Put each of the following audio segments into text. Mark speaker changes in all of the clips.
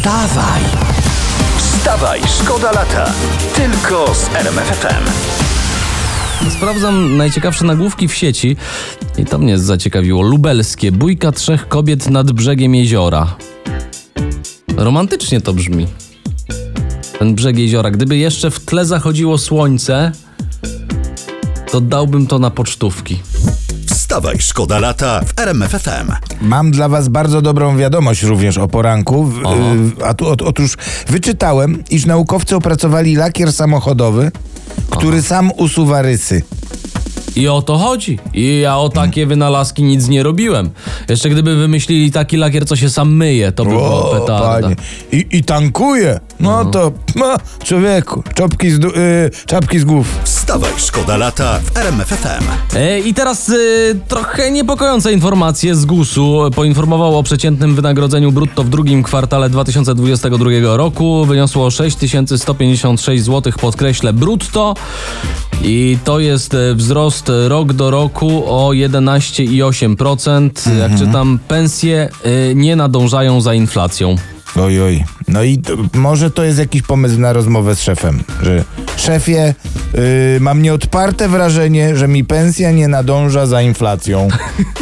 Speaker 1: Wstawaj! Wstawaj, szkoda lata. Tylko z RMFFM.
Speaker 2: Sprawdzam najciekawsze nagłówki w sieci i to mnie zaciekawiło. Lubelskie. Bójka trzech kobiet nad brzegiem jeziora. Romantycznie to brzmi. Ten brzeg jeziora. Gdyby jeszcze w tle zachodziło słońce, to dałbym to na pocztówki.
Speaker 1: Wstawaj, szkoda lata w RMFFM.
Speaker 3: Mam dla Was bardzo dobrą wiadomość również o poranku.
Speaker 2: Oho.
Speaker 3: y, A tu, ot, otóż wyczytałem, iż naukowcy opracowali lakier samochodowy, który sam usuwa rysy.
Speaker 2: I o to chodzi. I ja o takie wynalazki nic nie robiłem. Jeszcze gdyby wymyślili taki lakier, co się sam myje, to by było
Speaker 3: O,
Speaker 2: petarda.
Speaker 3: panie. I, I tankuje. No to, no, człowieku, czopki z, y, czapki z głów.
Speaker 1: Wstawaj, szkoda lata w RMFFM.
Speaker 2: E, I teraz e, trochę niepokojące informacje z GUS-u. Poinformował o przeciętnym wynagrodzeniu brutto w drugim kwartale 2022 roku. Wyniosło 6156 zł, podkreślę, brutto. I to jest e, wzrost rok do roku o 11,8%. Jak czytam, pensje e, nie nadążają za inflacją.
Speaker 3: Oj, oj. No i to, może to jest jakiś pomysł na rozmowę z szefem, że szefie, y, mam nieodparte wrażenie, że mi pensja nie nadąża za inflacją.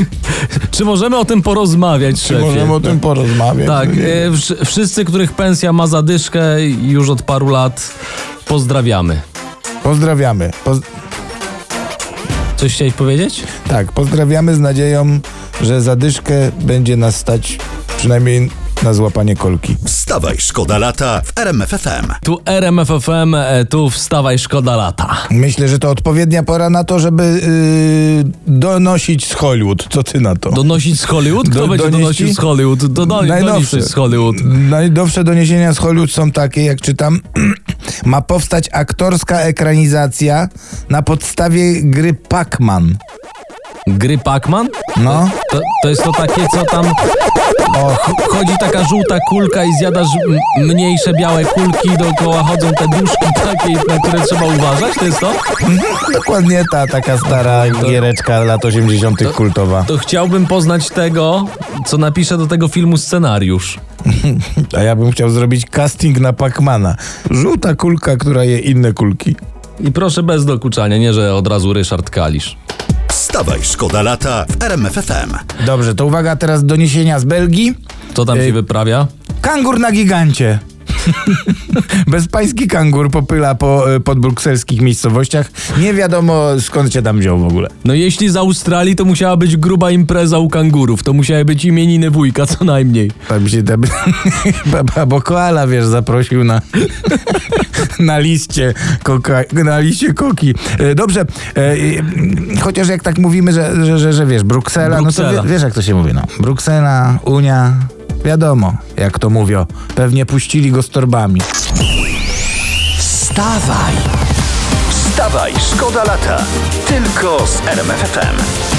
Speaker 2: Czy możemy o tym porozmawiać,
Speaker 3: Czy
Speaker 2: szefie?
Speaker 3: możemy o tym porozmawiać?
Speaker 2: Tak, e, wsz- wszyscy, których pensja ma zadyszkę już od paru lat, pozdrawiamy.
Speaker 3: Pozdrawiamy. Poz-
Speaker 2: Coś chciałeś powiedzieć?
Speaker 3: tak, pozdrawiamy z nadzieją, że zadyszkę będzie nas stać przynajmniej na złapanie kolki.
Speaker 1: Wstawaj, szkoda lata w RMFFM.
Speaker 2: Tu RMFFM, e, tu wstawaj, szkoda lata.
Speaker 3: Myślę, że to odpowiednia pora na to, żeby y, donosić z Hollywood. Co ty na to?
Speaker 2: Donosić z Hollywood? Kto
Speaker 3: Do-
Speaker 2: będzie
Speaker 3: donieść
Speaker 2: donosił z Hollywood? Do, do,
Speaker 3: Najnowsze.
Speaker 2: z Hollywood.
Speaker 3: Najnowsze doniesienia z Hollywood są takie, jak czytam, ma powstać aktorska ekranizacja na podstawie gry Pac-Man.
Speaker 2: Gry Pac-Man?
Speaker 3: No,
Speaker 2: To, to jest to takie, co tam
Speaker 3: o,
Speaker 2: ch- chodzi taka żółta kulka i zjadasz mniejsze białe kulki, dookoła chodzą te duszki takie, na które trzeba uważać? To jest to?
Speaker 3: dokładnie ta taka stara giereczka lat 80. kultowa.
Speaker 2: To chciałbym poznać tego, co napisze do tego filmu scenariusz.
Speaker 3: A ja bym chciał zrobić casting na Pacmana. Żółta kulka, która je inne kulki.
Speaker 2: I proszę bez dokuczania, nie że od razu Ryszard Kalisz.
Speaker 1: Wstawaj, szkoda lata w RMFFM.
Speaker 3: Dobrze, to uwaga teraz doniesienia z Belgii.
Speaker 2: Co tam się
Speaker 3: Ej.
Speaker 2: wyprawia?
Speaker 3: Kangur na gigancie. Bezpański kangur popyla po y, podbrukselskich miejscowościach. Nie wiadomo skąd się tam wziął w ogóle.
Speaker 2: No jeśli z Australii, to musiała być gruba impreza u kangurów. To musiały być imieniny wujka co najmniej.
Speaker 3: Tam się tam, bo koala, wiesz, zaprosił na, na liście koka, na liście koki. E, Dobrze, e, e, chociaż jak tak mówimy, że, że, że, że wiesz, Bruksela, no
Speaker 2: Bruksela.
Speaker 3: to wie, wiesz jak to się mówi, no. Bruksela, Unia, wiadomo, jak to mówią. Pewnie puścili go z torbami.
Speaker 1: Wstawaj! Wstawaj, szkoda lata. Tylko z RMFFM.